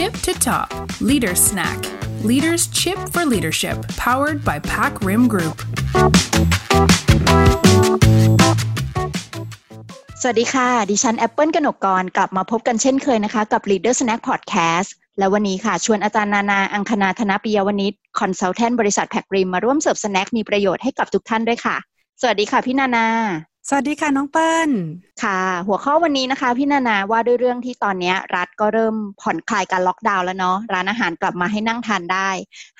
tip to top Leader Snack Leaders Chip for Leadership powered by PacRim Group สวัสดีค่ะ ดิฉันแอปเปิลกนกกร กลับมาพบกันเช่นเคยนะคะ กับ Leader Snack Podcast และวันนี้ค่ะ ชวนอาจารย์นานา อังคณาธนปิยวณิช consultant บริษัท PacRim มาร่วมเสิร์ฟ snack มีประโยชน์ให้กับทุกท่านด้วยค่ะ สวัสดีค่ะ พี่นานา สวัสดีค่ะ น้องเปิ้ล ค่ะ หัวข้อวันนี้นะคะพี่นานาว่าด้วยเรื่องที่ตอนนี้รัฐก็เริ่มผ่อนคลายการล็อกดาวน์แล้วเนาะร้านอาหารกลับมาให้นั่งทานได้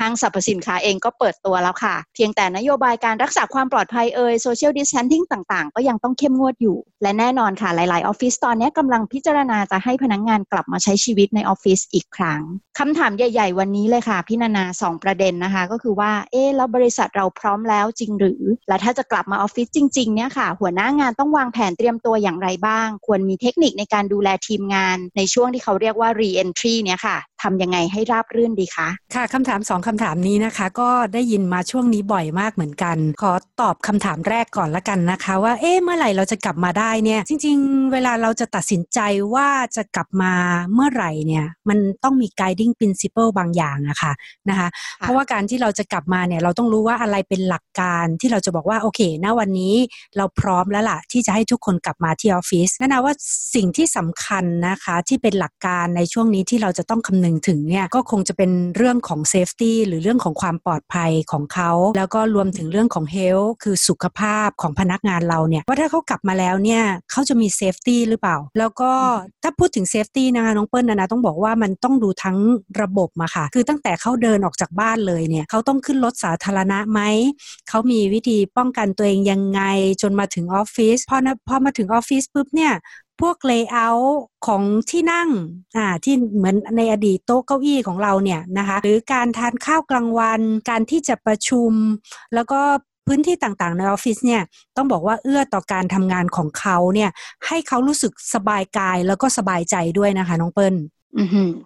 ห้างสรรพสินค้าเองก็เปิดตัวแล้วค่ะ เพียงแต่นโยบายการรักษาความปลอดภัยเอย social distancing ต่างๆ ก็ยังต้องเข้มงวดอยู่ และแน่นอนค่ะหลายๆออฟฟิศตอนนี้กำลังพิจารณาจะให้พนักงานกลับมาใช้ชีวิตในออฟฟิศอีกครั้งคำถามใหญ่ ๆ วันนี้เลยค่ะพี่นานาสองประเด็นนะคะ ก็คือว่าเอ๊แล้วบริษัทเราพร้อมแล้วจริงหรือ และถ้าจะกลับมาออฟฟิศจริงๆเนี่ยค่ะ หัวหน้างานต้องวางแผนเตรียมตัวอย่างไรบ้าง ควรมีเทคนิคในการดูแลทีมงานในช่วงที่เขาเรียกว่า re-entry เนี่ยค่ะ ทำยังไงให้ราบรื่นดีคะ ค่ะคำถามสองคำถามนี้นะคะ ก็ได้ยินมาช่วงนี้บ่อยมากเหมือนกัน ขอตอบคำถามแรกก่อนละกันนะคะ ว่าเอ๊ะเมื่อไหร่เราจะกลับมาได้เนี่ย จริง ๆ เวลาเราจะตัดสินใจว่าจะกลับมาเมื่อไหร่เนี่ย มันต้องมี guiding principle บางอย่างอะคะนะคะ เพราะว่าการที่เราจะกลับมาเนี่ยเราต้องรู้ว่าอะไรเป็นหลักการที่เราจะบอกว่าโอเคณวันนี้เราพร้อมแล้วล่ะที่จะให้ทุกคนกลับมาที่ออฟฟิศนั่นนะว่าสิ่งที่สำคัญนะคะที่เป็นหลักการในช่วงนี้ที่เราจะต้องคำนึงถึงเนี่ยก็คงจะเป็นเรื่องของ safety หรือเรื่องของความปลอดภัยของเขาแล้วก็รวมถึงเรื่องของ health คือสุขภาพของพนักงานเราเนี่ยว่าถ้าเขากลับมาแล้วเนี่ยเขาจะมี safety หรือเปล่า แล้วก็ถ้าพูดถึง safety นะคะน้องเปิ้ลนานาต้องบอกว่ามันต้องดูทั้งระบบมาค่ะ คือตั้งแต่เขาเดินออกจากบ้านเลยเนี่ยเขาต้องขึ้นรถสาธารณะไหมเขามีวิธีป้องกันตัวเองยังไงจนมาถึงออฟฟิศพอพอมาถึงออฟฟิศปุ๊บเนี่ย พวก layout ของที่นั่งอ่าที่เหมือนในอดีตโต๊ะเก้าอี้ของเราเนี่ยนะคะ หรือการทานข้าวกลางวัน การที่จะประชุม แล้วก็พื้นที่ต่างๆในออฟฟิศเนี่ยต้องบอกว่าเอื้อต่อการทำงานของเขาเนี่ยให้เขารู้สึกสบายกายแล้วก็สบายใจด้วยนะคะน้องเปิ้ล อื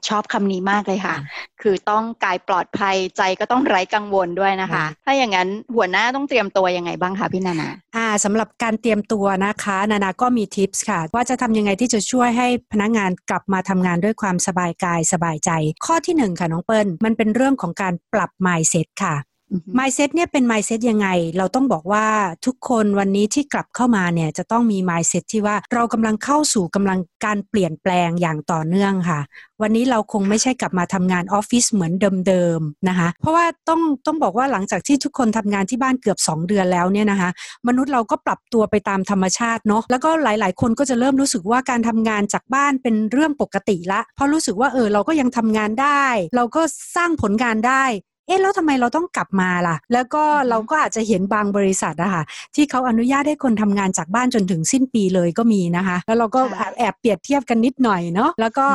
ชอบคำนี้มากเลยค่ะ คือต้องกายปลอดภัยใจก็ต้องไร้กังวลด้วยนะคะ ถ้าอย่างนั้นหัวหน้าต้องเตรียมตัวยังไงบ้างคะพี่นานาอ่าสำหรับการเตรียมตัวนะคะ นานาก็มีทิปส์ค่ะ ว่าจะทำยังไงที่จะช่วยให้พนักงานกลับมาทำงานด้วยความสบายกายสบายใจ ข้อที่หนึ่งค่ะน้องเปิ้ลมันเป็นเรื่องของการปรับ mindset ค่ะ mindset เนี่ยเป็น mindset ยังไง เราต้องบอกว่าทุกคนวันนี้ที่กลับเข้ามาเนี่ยจะต้องมี mindset ที่ว่าเรากำลังเข้าสู่กำลังการเปลี่ยนแปลงอย่างต่อเนื่องค่ะ วันนี้เราคงไม่ใช่กลับมาทำงานออฟฟิศเหมือนเดิมๆนะคะ เพราะว่าต้องต้องบอกว่าหลังจากที่ทุกคนทำงานที่บ้านเกือบ 2 เดือนแล้วเนี่ยนะคะ มนุษย์เราก็ปรับตัวไปตามธรรมชาติเนาะแล้วก็หลาย ๆ คนก็จะเริ่มรู้สึกว่าการทำงานจากบ้านเป็นเรื่องปกติละเพราะรู้สึกว่าเออเราก็ยังทำงานได้ เราก็สร้างผลงานได้ เอ๊ะแล้วทำไมเราต้องกลับมาล่ะ แล้วก็เราก็อาจจะเห็นบางบริษัทอะค่ะที่เขาอนุญาตให้คนทำงานจากบ้านจนถึงสิ้นปีเลยก็มีนะคะ แล้วเราก็แอบเปรียบเทียบกันนิดหน่อยเนาะแล้วก็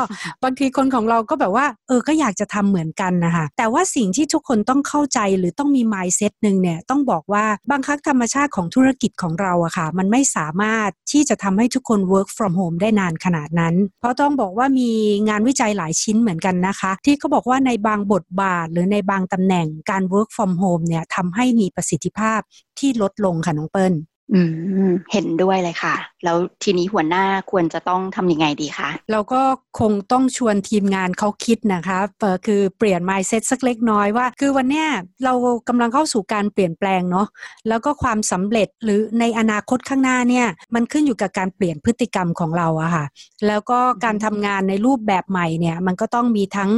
บางทีคนของเราก็แบบว่า เออก็อยากจะทำเหมือนกันนะคะแต่ว่าสิ่งที่ทุกคนต้องเข้าใจหรือต้องมี mindset หนึ่งเนี่ยต้องบอกว่าบางครั้งธรรมชาติของธุรกิจของเราอะค่ะ มันไม่สามารถที่จะทำให้ทุกคน work from home ได้นานขนาดนั้น เพราะต้องบอกว่ามีงานวิจัยหลายชิ้นเหมือนกันนะคะ ที่เขาบอกว่าในบางบทบาทหรือในบางตำแหน่งการ work from home เนี่ยทำให้มีประสิทธิภาพที่ลดลงค่ะน้องเปิ้ล อืมเห็นด้วยเลยค่ะ แล้วทีนี้หัวหน้าควรจะต้องทำยังไงดีคะเราก็คงต้องชวนทีมงานเขาคิดนะคะคือเปลี่ยน mindset สักเล็กน้อยว่า คือวันเนี้ยเรากำลังเข้าสู่การเปลี่ยนแปลงเนาะแล้วก็ความสำเร็จหรือในอนาคตข้างหน้าเนี่ย มันขึ้นอยู่กับการเปลี่ยนพฤติกรรมของเราอะค่ะ แล้วก็การทำงานในรูปแบบใหม่เนี่ย มันก็ต้องมีทั้ง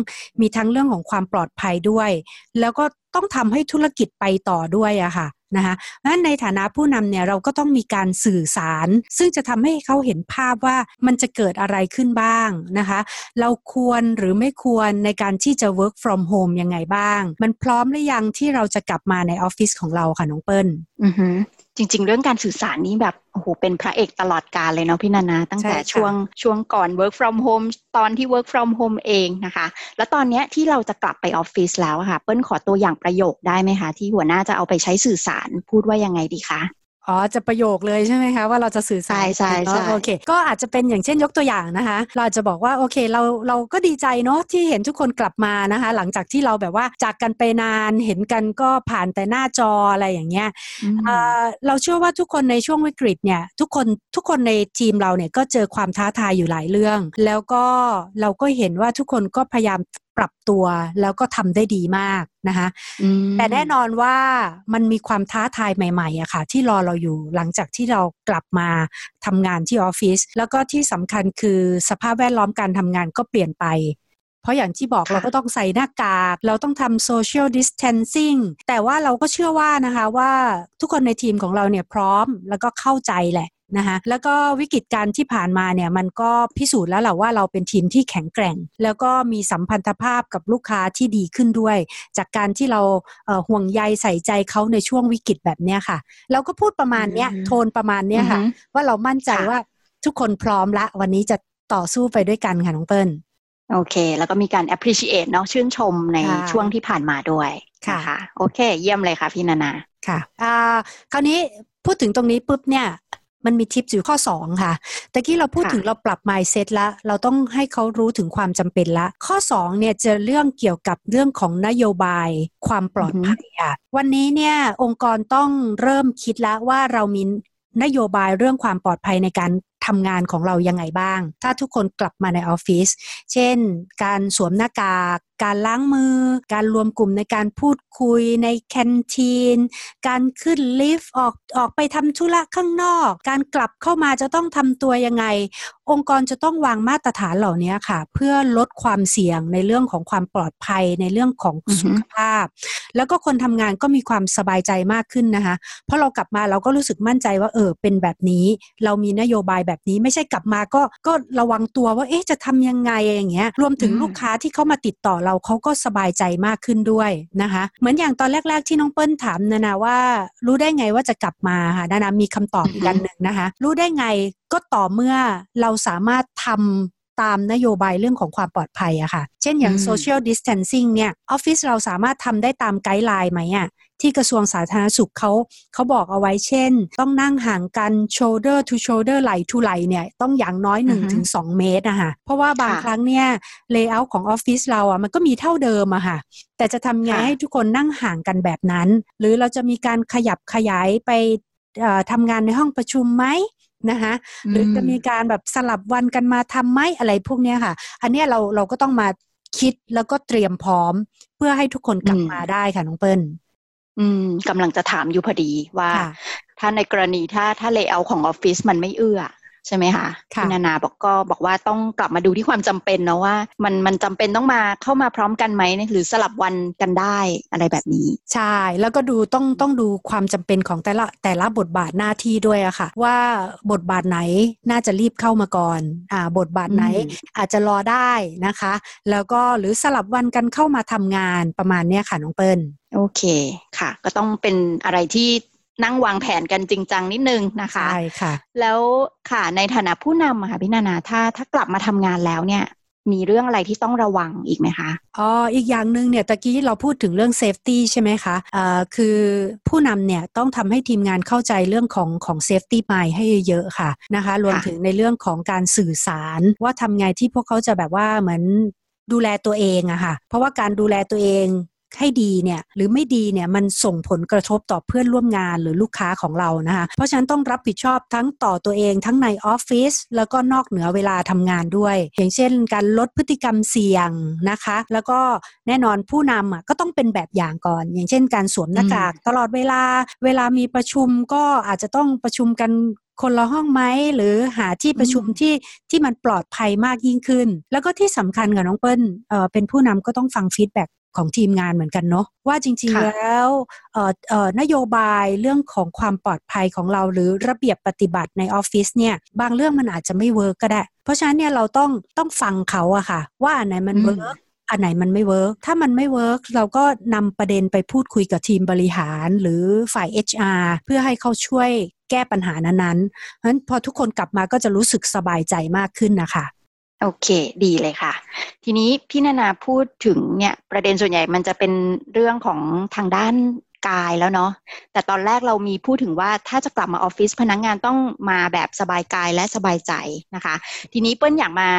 มีทั้งเรื่องของความปลอดภัยด้วย แล้วก็ต้องทำให้ธุรกิจไปต่อด้วยอะค่ะ นะคะนั้นในฐานะผู้นำเนี่ยเราก็ต้องมีการสื่อสาร ซึ่งจะทำให้เขาเห็นภาพว่ามันจะเกิดอะไรขึ้นบ้างนะคะ เราควรหรือไม่ควรในการที่จะ work from home ยังไงบ้าง มันพร้อมหรือยังที่เราจะกลับมาในออฟฟิศของเราค่ะน้องเปิ้ล จริง ๆ เรื่องการสื่อสารนี่แบบโอ้โหเป็นพระเอกตลอดกาลเลยเนาะพี่นานา ตั้งแต่ช่วงช่วงก่อน work from home ตอนที่ work from home เองนะคะ แล้วตอนนี้ที่เราจะกลับไปออฟฟิศแล้วค่ะ เปิ้ลขอตัวอย่างประโยคได้ไหมคะ ที่หัวหน้าจะเอาไปใช้สื่อสารพูดว่ายังไงดีคะ อ๋อจะประโยคเลยใช่ไหมคะว่าเราจะสื่อสารใช่ใช่ใช่โอเค ก็อาจจะเป็นอย่างเช่นยกตัวอย่างนะคะ เราอาจจะบอกว่าโอเคเราเราก็ดีใจเนาะที่เห็นทุกคนกลับมานะคะ หลังจากที่เราแบบว่าจากกันไปนานเห็นกันก็ผ่านแต่หน้าจออะไรอย่างเงี้ยเอ่อเราเชื่อว่าทุกคนในช่วงวิกฤตเนี่ยทุกคนทุกคนในทีมเราเนี่ยก็เจอความท้าทายอยู่หลายเรื่อง แล้วก็เราก็เห็นว่าทุกคนก็พยายาม ปรับตัวแล้วก็ทำได้ดีมากนะคะอืมแต่แน่นอนว่ามันมีความท้าทายใหม่ๆอะค่ะ ที่รอเราอยู่หลังจากที่เรากลับมาทำงานที่ออฟฟิศแล้วก็ที่สำคัญคือสภาพแวดล้อมการทำงานก็เปลี่ยนไปเพราะอย่างที่บอกค่ะเราก็ต้องใส่หน้ากาก เราต้องทำ social distancing แต่ว่าเราก็เชื่อว่านะคะว่าทุกคนในทีมของเราเนี่ยพร้อมแล้วก็เข้าใจแหละ นะคะแล้วก็วิกฤตการณ์ที่ผ่านมาเนี่ยมันก็พิสูจน์แล้วแหละว่าเราเป็นทีมที่แข็งแกร่ง แล้วก็มีสัมพันธภาพกับลูกค้าที่ดีขึ้นด้วย จากการที่เราเอ่อห่วงใยใส่ใจเขาในช่วงวิกฤตแบบเนี้ยค่ะ เราก็พูดประมาณเนี้ยอืมโทนประมาณเนี้ยค่ะอือฮึว่าเรามั่นใจค่ะว่าทุกคนพร้อมละ วันนี้จะต่อสู้ไปด้วยกันค่ะน้องเปิ้ลโอเค แล้วก็มีการ appreciate เนาะชื่นชมในค่ะช่วงที่ผ่านมาด้วยค่ะนโอเค เยี่ยมเลยค่ะพี่นานาค่ะอ่าคราวนี้พูดถึงตรงนี้ปุ๊บเนี่ย มันมีทิปอยู่ข้อ 2 ค่ะแต่กี้เราพูดค่ะถึงเราปรับ mindset ละ เราต้องให้เขารู้ถึงความจำเป็นละ ข้อ 2 เนี่ยจะเรื่องเกี่ยวกับเรื่องของนโยบายความปลอดภัยค่ะวันนี้เนี่ยองค์กรต้องเริ่มคิดแล้วว่าเรามีนโยบายเรื่องความปลอดภัยในการ ทำงานของเรายังไงบ้าง ถ้าทุกคนกลับมาในออฟฟิศเช่น การสวมหน้ากากการล้างมือ การรวมกลุ่มในการพูดคุยในแคนทีน การขึ้นลิฟต์ออกออกไปทำธุระข้างนอก การกลับเข้ามาจะต้องทำตัวยังไงองค์กรจะต้องวางมาตรฐานเหล่านี้ค่ะ เพื่อลดความเสี่ยงในเรื่องของความปลอดภัยในเรื่องของอือฮึสุขภาพ แล้วก็คนทำงานก็มีความสบายใจมากขึ้นนะคะ เพราะเรากลับมาเราก็รู้สึกมั่นใจว่าเออเป็นแบบนี้ เรามีนโยบายแบบนี้ไม่ใช่กลับมาก็ก็ระวังตัวว่าเอ๊ะจะทำยังไงอย่างเงี้ยรวมถึงอืมลูกค้าที่เขามาติดต่อเราเขาก็สบายใจมากขึ้นด้วยนะคะ เหมือนอย่างตอนแรก ๆ ที่น้องเปิ้ลถามนานาว่า รู้ได้ไงว่าจะกลับมาค่ะนานามีคำตอบอีกอันหนึ่งนะคะ รู้ได้ไง ก็ต่อเมื่อเราสามารถทำตามนโยบายเรื่องของความปลอดภัยอะค่ะ เช่นอย่างอืม social distancing เนี่ยออฟฟิศเราสามารถทำได้ตาม guideline ไหมอะที่กระทรวงสาธารณสุขเขาเขาบอกเอาไว้เช่น ต้องนั่งห่างกัน shoulder to shoulder ไหล to ไหลเนี่ยต้องอย่างน้อยอือฮึ1-2 เมตรนะคะเพราะว่าบางค่ะครั้งเนี่ย layout ของออฟฟิศเราอะมันก็มีเท่าเดิมอะค่ะ แต่จะทำไงค่ะให้ทุกคนนั่งห่างกันแบบนั้น หรือเราจะมีการขยับขยายไปเอ่อทำงานในห้องประชุมไหม นะคะหรือจะมีการแบบสลับวันกันมาทำไหมอะไรพวกเนี้ยค่ะ อันเนี้ยเราเราก็ต้องมาคิดแล้วก็เตรียมพร้อม เพื่อให้ทุกคนกลับอืมมาได้ค่ะน้องเปิ้ลอืมกำลังจะถามอยู่พอดีว่าค่ะถ้าในกรณีถ้าถ้าเลเยอร์ของออฟฟิศมันไม่เอื้อ ใช่ไหมคะค่ะพี่นานาบอกก็บอกว่าต้องกลับมาดูที่ความจำเป็นนะว่า มันมันจำเป็นต้องมาเข้ามาพร้อมกันไหมหรือสลับวันกันได้อะไรแบบนี้ ใช่แล้วก็ดูต้องต้องดูความจำเป็นของแต่ละแต่ละบทบาทหน้าที่ด้วยอะค่ะ ว่าบทบาทไหนน่าจะรีบเข้ามาก่อนอ่าบทบาทไหนอืมอาจจะรอได้นะคะ แล้วก็หรือสลับวันกันเข้ามาทำงานประมาณเนี้ยค่ะน้องเปิ้ลโอเคค่ะ ก็ต้องเป็นอะไรที่ นั่งวางแผนกันจริงจังนิดนึงนะคะใช่ค่ะ แล้วค่ะในฐานะผู้นำอะค่ะพี่นานาถ้าถ้ากลับมาทำงานแล้วเนี่ยมีเรื่องอะไรที่ต้องระวังอีกไหมคะ อ๋อ อีกอย่างหนึ่งเนี่ย ตะกี้เราพูดถึงเรื่อง safety ใช่ไหมคะอ่าคือผู้นำเนี่ยต้องทำให้ทีมงานเข้าใจเรื่องของของ safety mind ให้เยอะๆค่ะนะคะ รวมถึงในเรื่องของการสื่อสารว่าทำไงที่พวกเขาจะแบบว่าเหมือนดูแลตัวเองอะค่ะ เพราะว่าการดูแลตัวเอง ให้ดีเนี่ยหรือไม่ดีเนี่ยมันส่งผลกระทบต่อเพื่อนร่วมงานหรือลูกค้าของเรานะคะเพราะฉะนั้นต้องรับผิดชอบทั้งต่อตัวเองทั้งในออฟฟิศแล้วก็นอกเหนือเวลาทำงานด้วย อย่างเช่น การลดพฤติกรรมเสี่ยงนะคะ แล้วก็แน่นอนผู้นำอะก็ต้องเป็นแบบอย่างก่อน อย่างเช่น การสวมหน้ากากตลอดเวลา เวลามีประชุมก็อาจจะต้องประชุมกันคนละห้องไหมหรือหาที่ประชุมอืมที่ที่มันปลอดภัยมากยิ่งขึ้น แล้วก็ที่สำคัญกับน้องเปิ้ลเอ่อเป็นผู้นำก็ต้องฟัง feedback ของทีมงานเหมือนกันเนาะว่าจริงๆค่ะแล้วเอ่อเอ่อนโยบายเรื่องของความปลอดภัยของเราหรือระเบียบปฏิบัติในออฟฟิศเนี่ยบางเรื่องมันอาจจะไม่ work ก็ได้ เพราะฉะนั้นเนี่ยเราต้องต้องฟังเขาอะค่ะ ว่าอันไหนมันอืม work อันไหนมันไม่ work ถ้ามันไม่ work เราก็นำประเด็นไปพูดคุยกับทีมบริหารหรือฝ่าย HR เพื่อให้เขาช่วยแก้ปัญหานั้นๆเพราะฉะนั้นพอทุกคนกลับมาก็จะรู้สึกสบายใจมากขึ้นนะคะ โอเค ดีเลยค่ะ ทีนี้พี่นานาพูดถึงเนี่ยประเด็นส่วนใหญ่มันจะเป็นเรื่องของทางด้านกายแล้วเนาะแต่ตอนแรกเรามีพูดถึงว่าถ้าจะกลับมาออฟฟิศพนักงงานต้องมาแบบสบายกายและสบายใจนะคะ ทีนี้เปิ้ลอยากมา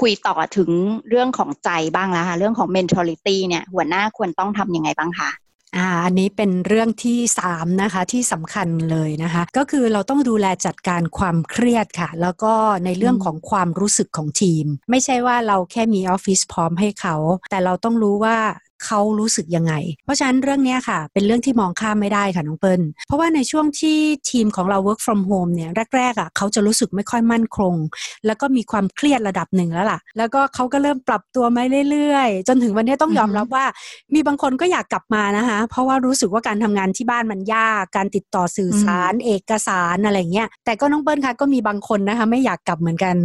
คุยต่อถึงเรื่องของใจบ้างแล้วค่ะ เรื่องของ mentality เนี่ย หัวหน้าควรต้องทำยังไงบ้างคะ อ่าอันนี้เป็นเรื่องที่3นะคะที่สำคัญเลยนะคะ ก็คือเราต้องดูแลจัดการความเครียดค่ะ แล้วก็ในเรื่องของความรู้สึกของทีม ไม่ใช่ว่าเราแค่มีออฟฟิศพร้อมให้เขา แต่เราต้องรู้ว่า เขารู้สึกยังไง เพราะฉะนั้นเรื่องนี้ค่ะ เป็นเรื่องที่มองข้ามไม่ได้ค่ะน้องเปิ้ลเพราะว่าในช่วงที่ทีมของเรา work from home เนี่ยแรกๆอะเขาจะรู้สึกไม่ค่อยมั่นคง แล้วก็มีความเครียดระดับหนึ่งแล้วล่ะ แล้วก็เขาก็เริ่มปรับตัวมาเรื่อยๆ จนถึงวันนี้ต้องยอมรับว่า มีบางคนก็อยากกลับมานะคะเพราะว่ารู้สึกว่าการทำงานที่บ้านมันยาก การติดต่อสื่อสารเอกสารอะไรเงี้ยแต่ก็น้องเปิ้ลค่ะก็มีบางคนนะคะไม่อยากกลับเหมือนกัน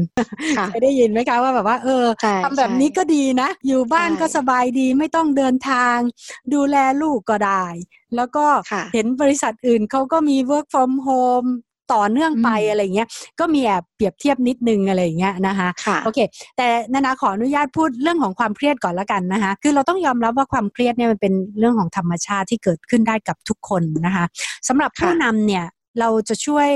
เคยได้ยินไหมคะว่าแบบว่าเออทำแบบนี้ก็ดีนะ อยู่บ้านก็สบายดีไม่ต้องเดินทาง ดูแลลูกก็ได้ แล้วก็เห็นบริษัทอื่นเขาก็มี work from home ต่อเนื่องไปอะไรเงี้ย ก็มีแอบเปรียบเทียบนิดนึงอะไรเงี้ยนะคะโอเค แต่นานาขออนุญาตพูดเรื่องของความเครียดก่อนละกันนะคะ คือเราต้องยอมรับว่าความเครียดเนี่ยมันเป็นเรื่องของธรรมชาติที่เกิดขึ้นได้กับทุกคนนะคะสำหรับผู้นำเนี่ยเราจะช่วย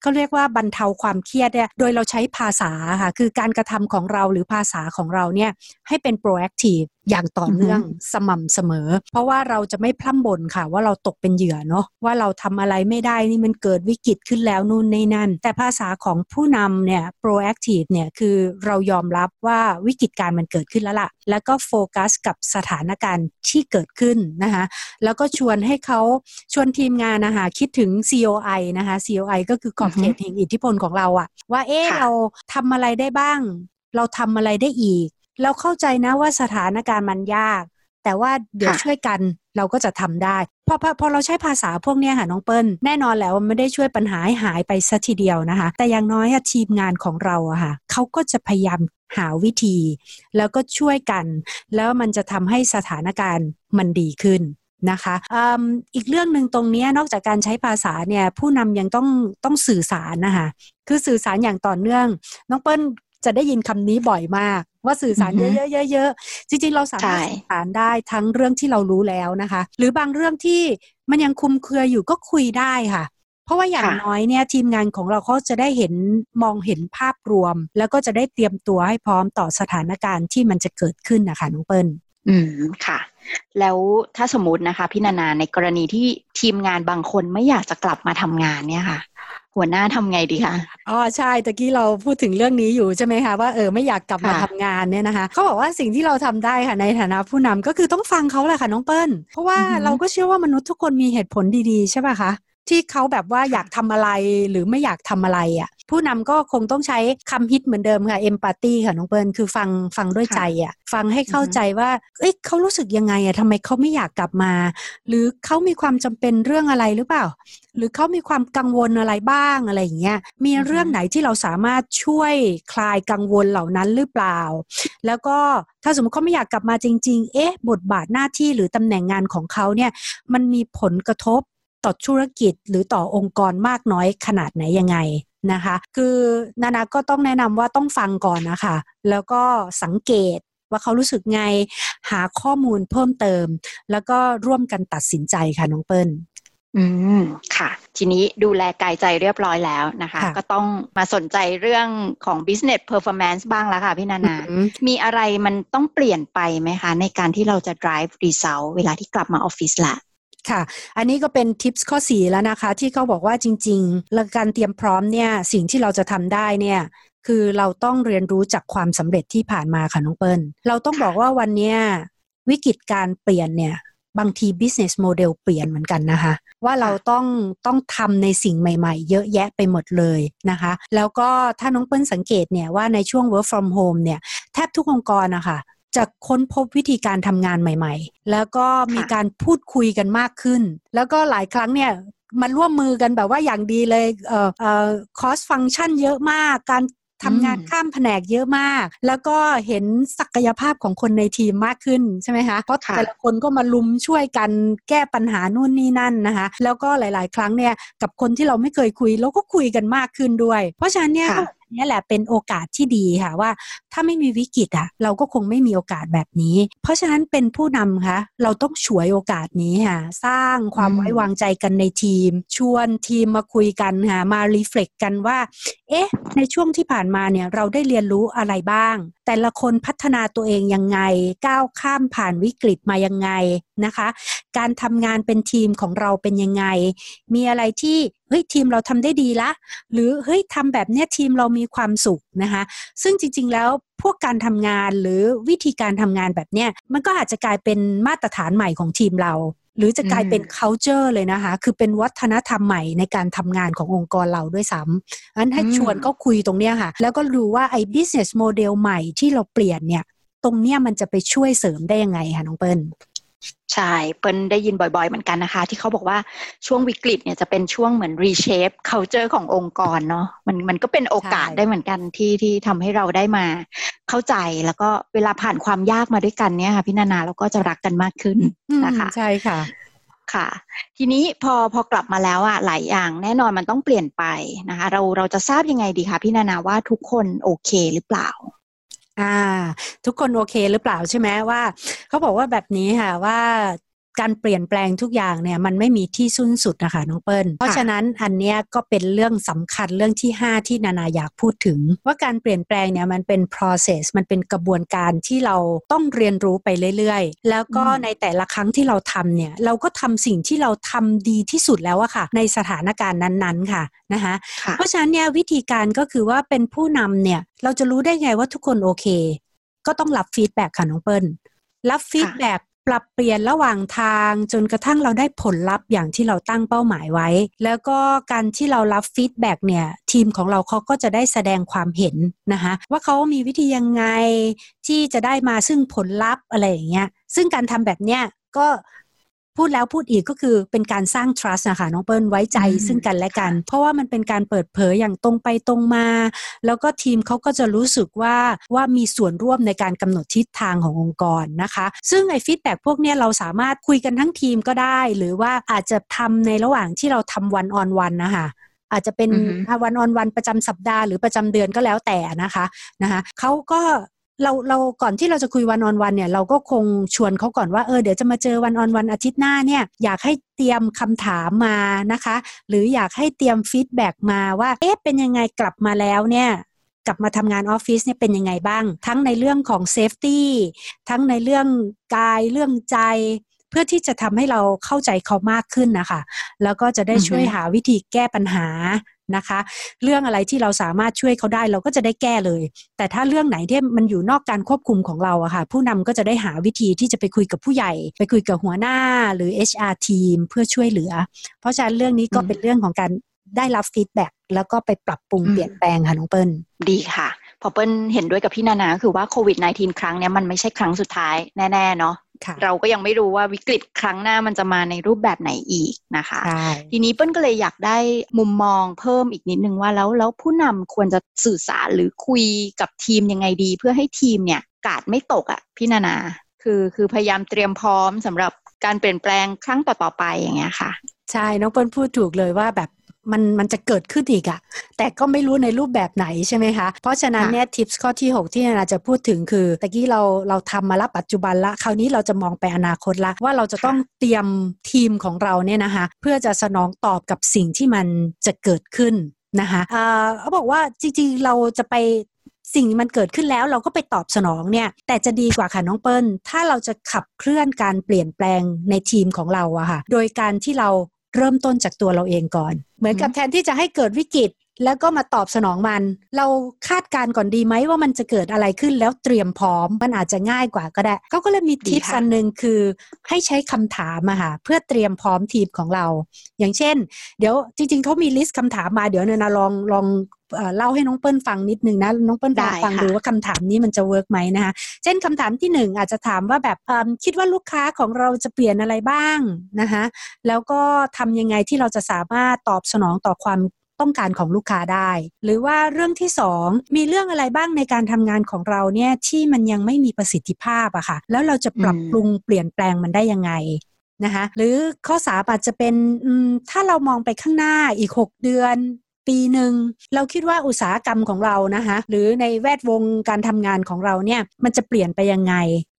เขาเรียกว่าบรรเทาความเครียดเนี่ย โดยเราใช้ภาษาค่ะ คือการกระทำของเราหรือภาษาของเราเนี่ยให้เป็น proactive อย่างต่อเนื่องสม่ำเสมอ เพราะว่าเราจะไม่พร่ำบ่นค่ะ ว่าเราตกเป็นเหยื่อเนาะว่าเราทำอะไรไม่ได้นี่มันเกิดวิกฤตขึ้นแล้วนู่นนี่นั่น แต่ภาษาของผู้นำเนี่ย proactive เนี่ยคือเรายอมรับว่าวิกฤตการมันเกิดขึ้นแล้วล่ะ แล้วก็โฟกัสกับสถานการณ์ที่เกิดขึ้นนะคะแล้วก็ชวนให้เขาชวนทีมงานนะคะคิดถึง COI นะคะ COI ก็คือขอบเขตแห่งอิทธิพลของเราอะว่าเอ๊ะเราทำอะไรได้บ้าง เราทำอะไรได้อีก เราเข้าใจนะว่าสถานการณ์มันยาก แต่ว่าเดี๋ยวช่วยกันเราก็จะทำได้พอพอพอเราใช้ภาษาพวกนี้ค่ะน้องเปิ้ลแน่นอนแล้วมันไม่ได้ช่วยปัญหาให้หายไปสัทีเดียวนะคะ แต่อย่างน้อยทีมงานของเราอะค่ะเขาก็จะพยายามหาวิธี แล้วก็ช่วยกัน แล้วมันจะทำให้สถานการณ์มันดีขึ้นนะคะออีกเรื่องหนึ่งตรงนี้นอกจากการใช้ภาษาเนี่ยผู้นำยังต้องต้องสื่อสารนะคะคือสื่อสารอย่างต่อเนื่อง น้องเปิ้ลจะได้ยินคำนี้บ่อยมาก ว่าสื่อสารเยอะๆๆจริงๆเราสามารถสื่อสารได้ทั้งเรื่องที่เรารู้แล้วนะคะ หรือบางเรื่องที่มันยังคุมเครืออยู่ก็คุยได้ค่ะเพราะว่าอย่างน้อยเนี่ยทีมงานของเราเขาจะได้เห็นมองเห็นภาพรวม แล้วก็จะได้เตรียมตัวให้พร้อมต่อสถานการณ์ที่มันจะเกิดขึ้นนะคะน้องเปิ้ลอืมค่ะ แล้วถ้าสมมตินะคะพี่นานาในกรณีที่ทีมงานบางคนไม่อยากจะกลับมาทำงานเนี่ยค่ะ หัวหน้าทำไงดีคะอ๋อใช่ตะกี้เราพูดถึงเรื่องนี้อยู่ใช่ไหมคะว่าเออไม่อยากกลับมาทำงานเนี่ยนะคะเขาบอกว่าสิ่งที่เราทำได้ค่ะในฐานะผู้นำก็คือต้องฟังเขาแหละค่ะน้องเปิ้ลเพราะว่าเราก็เชื่อว่ามนุษย์ทุกคนมีเหตุผลดีๆใช่ป่ะคะ ที่เขาแบบว่าอยากทำอะไรหรือไม่อยากทำอะไรอะผู้นำก็คงต้องใช้คำฮิตเหมือนเดิมค่ะเอมพัตตีค่ะน้องเปิ้ลคือฟังฟังด้วยใจอะฟังให้เข้าใจว่าเอ้ยเขารู้สึกยังไงอะทำไมเขาไม่อยากกลับมา หรือเขามีความจำเป็นเรื่องอะไรหรือเปล่า หรือเขามีความกังวลอะไรบ้างอะไรอย่างเงี้ยมีเรื่องไหนที่เราสามารถช่วยคลายกังวลเหล่านั้นหรือเปล่า แล้วก็ถ้าสมมติเขาไม่อยากกลับมาจริง ๆ เอ๊ะ บทบาทหน้าที่หรือตำแหน่งงานของเขาเนี่ย มันมีผลกระทบ ต่อธุรกิจหรือต่อองค์กรมากน้อยขนาดไหนยังไงนะคะ คือนานาก็ต้องแนะนำว่าต้องฟังก่อนนะคะ แล้วก็สังเกตว่าเขารู้สึกไงหาข้อมูลเพิ่มเติม แล้วก็ร่วมกันตัดสินใจค่ะน้องเปิ้ลอืมค่ะ ทีนี้ดูแลกายใจเรียบร้อยแล้วนะคะ ก็ต้องมาสนใจเรื่องของ business performance บ้างแล้วค่ะพี่นานา มีอะไรมันต้องเปลี่ยนไปไหมคะ ในการที่เราจะ drive result เวลาที่กลับมาออฟฟิศละ ค่ะ อันนี้ก็เป็นทิปส์ข้อสีแล้วนะคะ ที่เขาบอกว่าจริงๆแลการเตรียมพร้อมเนี่ยสิ่งที่เราจะทำได้เนี่ยคือเราต้องเรียนรู้จากความสำเร็จที่ผ่านมาค่ะน้องเปิ้ลเราต้องบอกว่าวันนี้วิกฤตการเปลี่ยนเนี่ยบางที business model เปลี่ยนเหมือนกันนะคะ ว่าเราต้องต้องทำในสิ่งใหม่ๆ เยอะแยะไปหมดเลยนะคะ แล้วก็ถ้าน้องเปิ้ลสังเกตเนี่ยว่าในช่วง work from home เนี่ยแทบทุกองค์กรนะคะ จะค้นพบวิธีการทำงานใหม่ ๆ แล้วก็มีการพูดคุยกันมากขึ้น แล้วก็หลายครั้งเนี่ยมันร่วมมือกันแบบว่าอย่างดีเลยเอ่อเอ่อคอสฟังก์ชันเยอะมาก การทำงานข้ามแผนกเยอะมาก แล้วก็เห็นศักยภาพของคนในทีมมากขึ้นใช่ไหมคะเพราะแต่ละคนก็มาลุมช่วยกันแก้ปัญหานู่นนี่นั่นนะคะ แล้วก็หลาย ๆ ครั้งเนี่ยกับคนที่เราไม่เคยคุยเราก็คุยกันมากขึ้นด้วย เพราะฉะนั้นเนี่ย นี้แหละเป็นโอกาสที่ดีค่ะว่า ถ้าไม่มีวิกฤตอะ เราก็คงไม่มีโอกาสแบบนี้ เพราะฉะนั้นเป็นผู้นำคะเราต้องฉวยโอกาสนี้ค่ะ สร้างความไว้วางใจกันในทีม ชวนทีมมาคุยกันค่ะมารีเฟล็กกันว่า เอ๊ะ ในช่วงที่ผ่านมาเนี่ยเราได้เรียนรู้อะไรบ้าง แต่ละคนพัฒนาตัวเองยังไง ก้าวข้ามผ่านวิกฤตมายังไงนะคะ การทำงานเป็นทีมของเราเป็นยังไง มีอะไรที่ ฮ้ยทีมเราทำได้ดีละ หรือเฮ้ยทำแบบเนี้ยทีมเรามีความสุขนะคะ ซึ่งจริง ๆ แล้วพวกการทำงานหรือวิธีการทำงานแบบเนี้ยมันก็อาจจะกลายเป็นมาตรฐานใหม่ของทีมเรา หรือจะกลายเป็น culture เลยนะคะ คือเป็นวัฒนธรรมใหม่ในการทำงานขององค์กรเราด้วยซ้ำอันให้ชวนก็คุยตรงเนี้ยค่ะ แล้วก็รู้ว่าไอ้ business model ใหม่ที่เราเปลี่ยนเนี่ย ตรงเนี้ยมันจะไปช่วยเสริมได้ยังไงคะน้องเปิ้ล ใช่เปิ้ลได้ยินบ่อยๆเหมือนกันนะคะ ที่เขาบอกว่าช่วงวิกฤตเนี่ยจะเป็นช่วงเหมือน reshape culture ขององค์กรเนาะมันมันก็เป็นโอกาสใช่ได้เหมือนกันที่ที่ทำให้เราได้มา เข้าใจแล้วก็เวลาผ่านความยากมาด้วยกันเนี่ยค่ะพี่นานาเราก็จะรักกันมากขึ้นนะคะใช่ค่ะค่ะ ทีนี้พอพอกลับมาแล้วอะหลายอย่างแน่นอนมันต้องเปลี่ยนไปนะคะ เราเราจะทราบยังไงดีคะพี่นานาว่าทุกคนโอเคหรือเปล่า อ่า ทุกคนโอเคหรือเปล่าใช่ไหมว่า เขาบอกว่าแบบนี้ค่ะว่า การเปลี่ยนแปลงทุกอย่างเนี่ยมันไม่มีที่สิ้นสุดนะคะน้องเปิ้ลเพราะฉะนั้นอันเนี้ยก็เป็นเรื่องสำคัญเรื่องที่ 5 ที่นานาอยากพูดถึง ว่าการเปลี่ยนแปลงเนี่ยมันเป็น process มันเป็นกระบวนการที่เราต้องเรียนรู้ไปเรื่อยๆ แล้วก็อืมในแต่ละครั้งที่เราทำเนี่ยเราก็ทำสิ่งที่เราทำดีที่สุดแล้วอะค่ะ ในสถานการณ์นั้นๆค่ะนะคะค่ะเพราะฉะนั้นเนี่ยวิธีการก็คือว่าเป็นผู้นำเนี่ยเราจะรู้ได้ไงว่าทุกคนโอเค ก็ต้องรับ feedback ค่ะน้องเปิ้ลรับ feedback ปรับเปลี่ยนระหว่างทางจนกระทั่งเราได้ผลลัพธ์อย่างที่เราตั้งเป้าหมายไว้ แล้วก็การที่เรารับ feedback เนี่ยทีมของเราเขาก็จะได้แสดงความเห็นนะคะว่าเขามีวิธียังไงที่จะได้มาซึ่งผลลัพธ์อะไรอย่างเงี้ยซึ่งการทำแบบเนี้ยก็ พูดแล้วพูดอีกก็คือเป็นการสร้าง trust นะคะน้องเปิ้ลไว้ใจอืมซึ่งกันและกัน เพราะว่ามันเป็นการเปิดเผยอย่างตรงไปตรงมา แล้วก็ทีมเขาก็จะรู้สึกว่าว่ามีส่วนร่วมในการกำหนดทิศทางขององค์กรนะคะ ซึ่งไอ้ feedback พวกเนี้ยเราสามารถคุยกันทั้งทีมก็ได้ หรือว่าอาจจะทำในระหว่างที่เราทำ one-on-one นะคะอาจจะเป็นอือฮึ one-on-one ประจำสัปดาห์หรือประจำเดือนก็แล้วแต่นะคะนะคะเขาก็ เราเราก่อนที่เราจะคุย one-on-one เนี่ยเราก็คงชวนเขาก่อนว่าเออเดี๋ยวจะมาเจอ one-on-one อาทิตย์หน้าเนี่ยอยากให้เตรียมคำถามมานะคะ หรืออยากให้เตรียม feedback มาว่าเอ๊ะเป็นยังไงกลับมาแล้วเนี่ยกลับมาทำงานออฟฟิศเนี่ยเป็นยังไงบ้าง ทั้งในเรื่องของ safety ทั้งในเรื่องกายเรื่องใจ เพื่อที่จะทำให้เราเข้าใจเขามากขึ้นนะคะ แล้วก็จะได้อือฮึช่วยหาวิธีแก้ปัญหา นะคะ เรื่องอะไรที่เราสามารถช่วยเขาได้เราก็จะได้แก้เลย แต่ถ้าเรื่องไหนที่มันอยู่นอกการควบคุมของเราอะค่ะ ผู้นำก็จะได้หาวิธีที่จะไปคุยกับผู้ใหญ่ ไปคุยกับหัวหน้าหรือ HR ทีมเพื่อช่วยเหลือ เพราะฉะนั้นเรื่องนี้ก็อืมเป็นเรื่องของการได้รับ feedback แล้วก็ไปปรับปรุงอืมเปลี่ยนแปลงค่ะน้องเปิ้ลดีค่ะพอเปิ้ลเห็นด้วยกับพี่นานาคือว่าโควิด -19 ครั้งเนี้ยมันไม่ใช่ครั้งสุดท้ายแน่ ๆ เนาะค่ะ เราก็ยังไม่รู้ว่าวิกฤตครั้งหน้ามันจะมาในรูปแบบไหนอีกนะคะใช่ทีนี้เปิ้ลก็เลยอยากได้มุมมองเพิ่มอีกนิดนึงว่าแล้วแล้วผู้นำควรจะสื่อสารหรือคุยกับทีมยังไงดี เพื่อให้ทีมเนี่ยกาดไม่ตกอะ่ะพี่นานาคือคือพยายามเตรียมพร้อมสำหรับการเปลี่ยนแปลงครั้งต่อๆไปอย่างเงี้ยค่ะ ใช่น้องเปิ้ลพูดถูกเลยว่าแบบ มันมันจะเกิดขึ้นอีกอะแต่ก็ไม่รู้ในรูปแบบไหนใช่ไหมคะ เพราะฉะนั้นค่ะเนี่ยทิปส์ข้อที่ 6 ที่นานาจะพูดถึงคือตะกี้เราเราทำมาละปัจจุบันละ คราวนี้เราจะมองไปอนาคตละ ว่าเราจะต้องเตรียมทีมของเราเนี่ยนะคะเพื่อจะสนองตอบกับสิ่งที่มันจะเกิดขึ้นนะคะอ่าเขาบอกว่าจริงๆเราจะไปสิ่งมันเกิดขึ้นแล้วเราก็ไปตอบสนองเนี่ย แต่จะดีกว่าค่ะน้องเปิ้ล ถ้าเราจะขับเคลื่อนการเปลี่ยนแปลงในทีมของเราอะค่ะ โดยการที่เรา เริ่มต้นจากตัวเราเองก่อน เหมือนกับแทนที่จะให้เกิดวิกฤต แล้วก็มาตอบสนองมัน เราคาดการณ์ก่อนดีไหมว่ามันจะเกิดอะไรขึ้นแล้วเตรียมพร้อมมันอาจจะง่ายกว่าก็ได้เขาก็เลยมีดีทิปค่ะอันหนึ่งคือให้ใช้คำถามอะค่ะเพื่อเตรียมพร้อมทีมของเรา อย่างเช่น เดี๋ยวจริงๆเขามี list คำถามมาเดี๋ยวนานาลองลองเอ่อเล่าให้น้องเปิ้ลฟังนิดนึงนะน้องเปิ้ลฟังได้ฟังค่ะดูว่าคำถามนี้มันจะ work ไหมนะคะเช่นคำถามที่หนึ่งอาจจะถามว่าแบบเอิ่มคิดว่าลูกค้าของเราจะเปลี่ยนอะไรบ้างนะคะแล้วก็ทำยังไงที่เราจะสามารถตอบสนองต่อความ ต้องการของลูกค้าได้ หรือว่าเรื่องที่สองมีเรื่องอะไรบ้างในการทำงานของเราเนี่ยที่มันยังไม่มีประสิทธิภาพอะค่ะ แล้วเราจะปรับปรุงเปลี่ยนแปลงมันได้ยังไงนะคะหรือข้อสามอาจจะเป็นถ้าเรามองไปข้างหน้าอีก 6 เดือนปีหนึ่งเราคิดว่าอุตสาหกรรมของเรานะคะหรือในแวดวงการทำงานของเราเนี่ยมันจะเปลี่ยนไปยังไง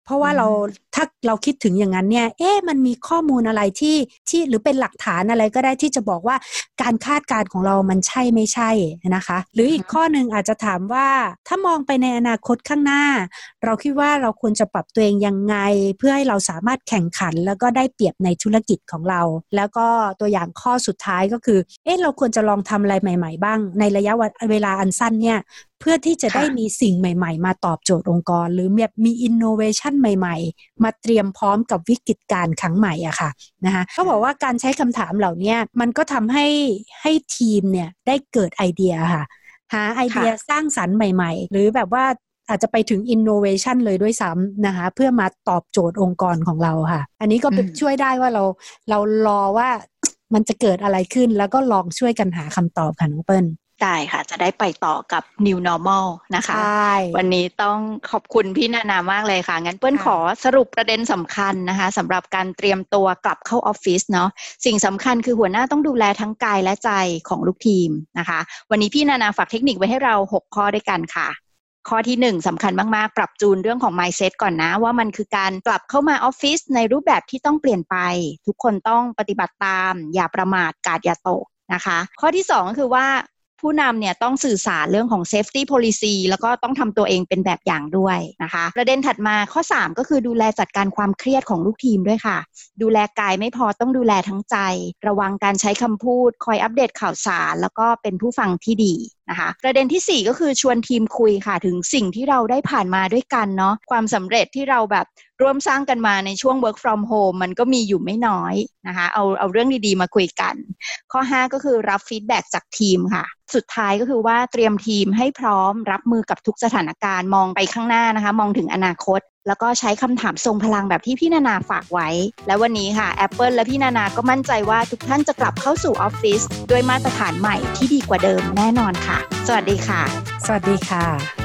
เพราะว่าเรา ถ้าเราคิดถึงอย่างนั้นเนี่ยเอ๊ะมันมีข้อมูลอะไรที่ที่หรือเป็นหลักฐานอะไรก็ได้ที่จะบอกว่าการคาดการณ์ของเรามันใช่ไม่ใช่นะคะ หรืออีกข้อหนึ่งอาจจะถามว่าถ้ามองไปในอนาคตข้างหน้า เราคิดว่าเราควรจะปรับตัวเองยังไง เพื่อให้เราสามารถแข่งขันแล้วก็ได้เปรียบในธุรกิจของเรา แล้วก็ตัวอย่างข้อสุดท้ายก็คือเอ๊ะเราควรจะลองทำอะไรใหม่ ๆ บ้าง ในระยะเวลาอันสั้นเนี่ยเพื่อที่จะได้มีสิ่งใหม่ ๆ มาตอบโจทย์องค์กร หรือแบบมีอินโนเวชันใหม่ ๆมาเตรียมพร้อมกับวิกฤตการณ์ครั้งใหม่อะค่ะนะคะเขาบอกว่าการใช้คำถามเหล่านี้มันก็ทำให้ให้ทีมเนี่ยได้เกิดไอเดียค่ะ หาไอเดียสร้างสรรค์ใหม่ ๆ หรือแบบว่าอาจจะไปถึงอินโนเวชันเลยด้วยซ้ำนะคะ เพื่อมาตอบโจทย์องค์กรของเราค่ะ อันนี้ก็ช่วยได้ว่าเราเรารอว่ามันจะเกิดอะไรขึ้นแล้วก็ลองช่วยกันหาคำตอบค่ะน้องเปิ้ล ได้ค่ะ จะได้ไปต่อกับ New Normal นะคะ วันนี้ต้องขอบคุณพี่นานามากเลยค่ะ งั้นเปิ้ลขอสรุปประเด็นสำคัญนะคะสำหรับการเตรียมตัวกลับเข้าออฟฟิศเนาะสิ่งสำคัญคือหัวหน้าต้องดูแลทั้งกายและใจของลูกทีมนะคะ วันนี้พี่นานาฝากเทคนิคไว้ให้เรา 6 ข้อด้วยกันค่ะข้อที่ 1สำคัญมากๆ ปรับจูนเรื่องของ mindset ก่อนนะ ว่ามันคือการกลับเข้ามาออฟฟิศในรูปแบบที่ต้องเปลี่ยนไป ทุกคนต้องปฏิบัติตาม อย่าประมาทกาดอย่าตกนะคะ ข้อที่ 2 ก็คือว่า ผู้นำเนี่ยต้องสื่อสารเรื่องของ safety policy แล้วก็ต้องทำตัวเองเป็นแบบอย่างด้วยนะคะ ประเด็นถัดมาข้อ 3 ก็คือดูแลจัดการความเครียดของลูกทีมด้วยค่ะ ดูแลกายไม่พอต้องดูแลทั้งใจ ระวังการใช้คำพูด คอยอัปเดตข่าวสาร แล้วก็เป็นผู้ฟังที่ดีนะคะประเด็นที่ 4 ก็คือชวนทีมคุยค่ะถึงสิ่งที่เราได้ผ่านมาด้วยกันเนาะความสำเร็จที่เราแบบร่วมสร้างกันมาในช่วง work from home มันก็มีอยู่ไม่น้อยนะคะเอาเอาเรื่องดีๆมาคุยกัน ข้อ 5 ก็คือรับฟีดแบ็จากทีมค่ะ สุดท้ายก็คือว่าเตรียมทีมให้พร้อมรับมือกับทุกสถานการณ์มองไปข้างหน้านะคะ มองถึงอนาคต แล้วก็ใช้คำถามทรงพลังแบบที่พี่นานาฝากไว้ และวันนี้ค่ะ Apple และพี่นานาก็มั่นใจว่าทุกท่านจะกลับเข้าสู่ออฟฟิศด้วยมาตรฐานใหม่ที่ดีกว่าเดิมแน่นอนค่ะ สวัสดีค่ะ สวัสดีค่ะ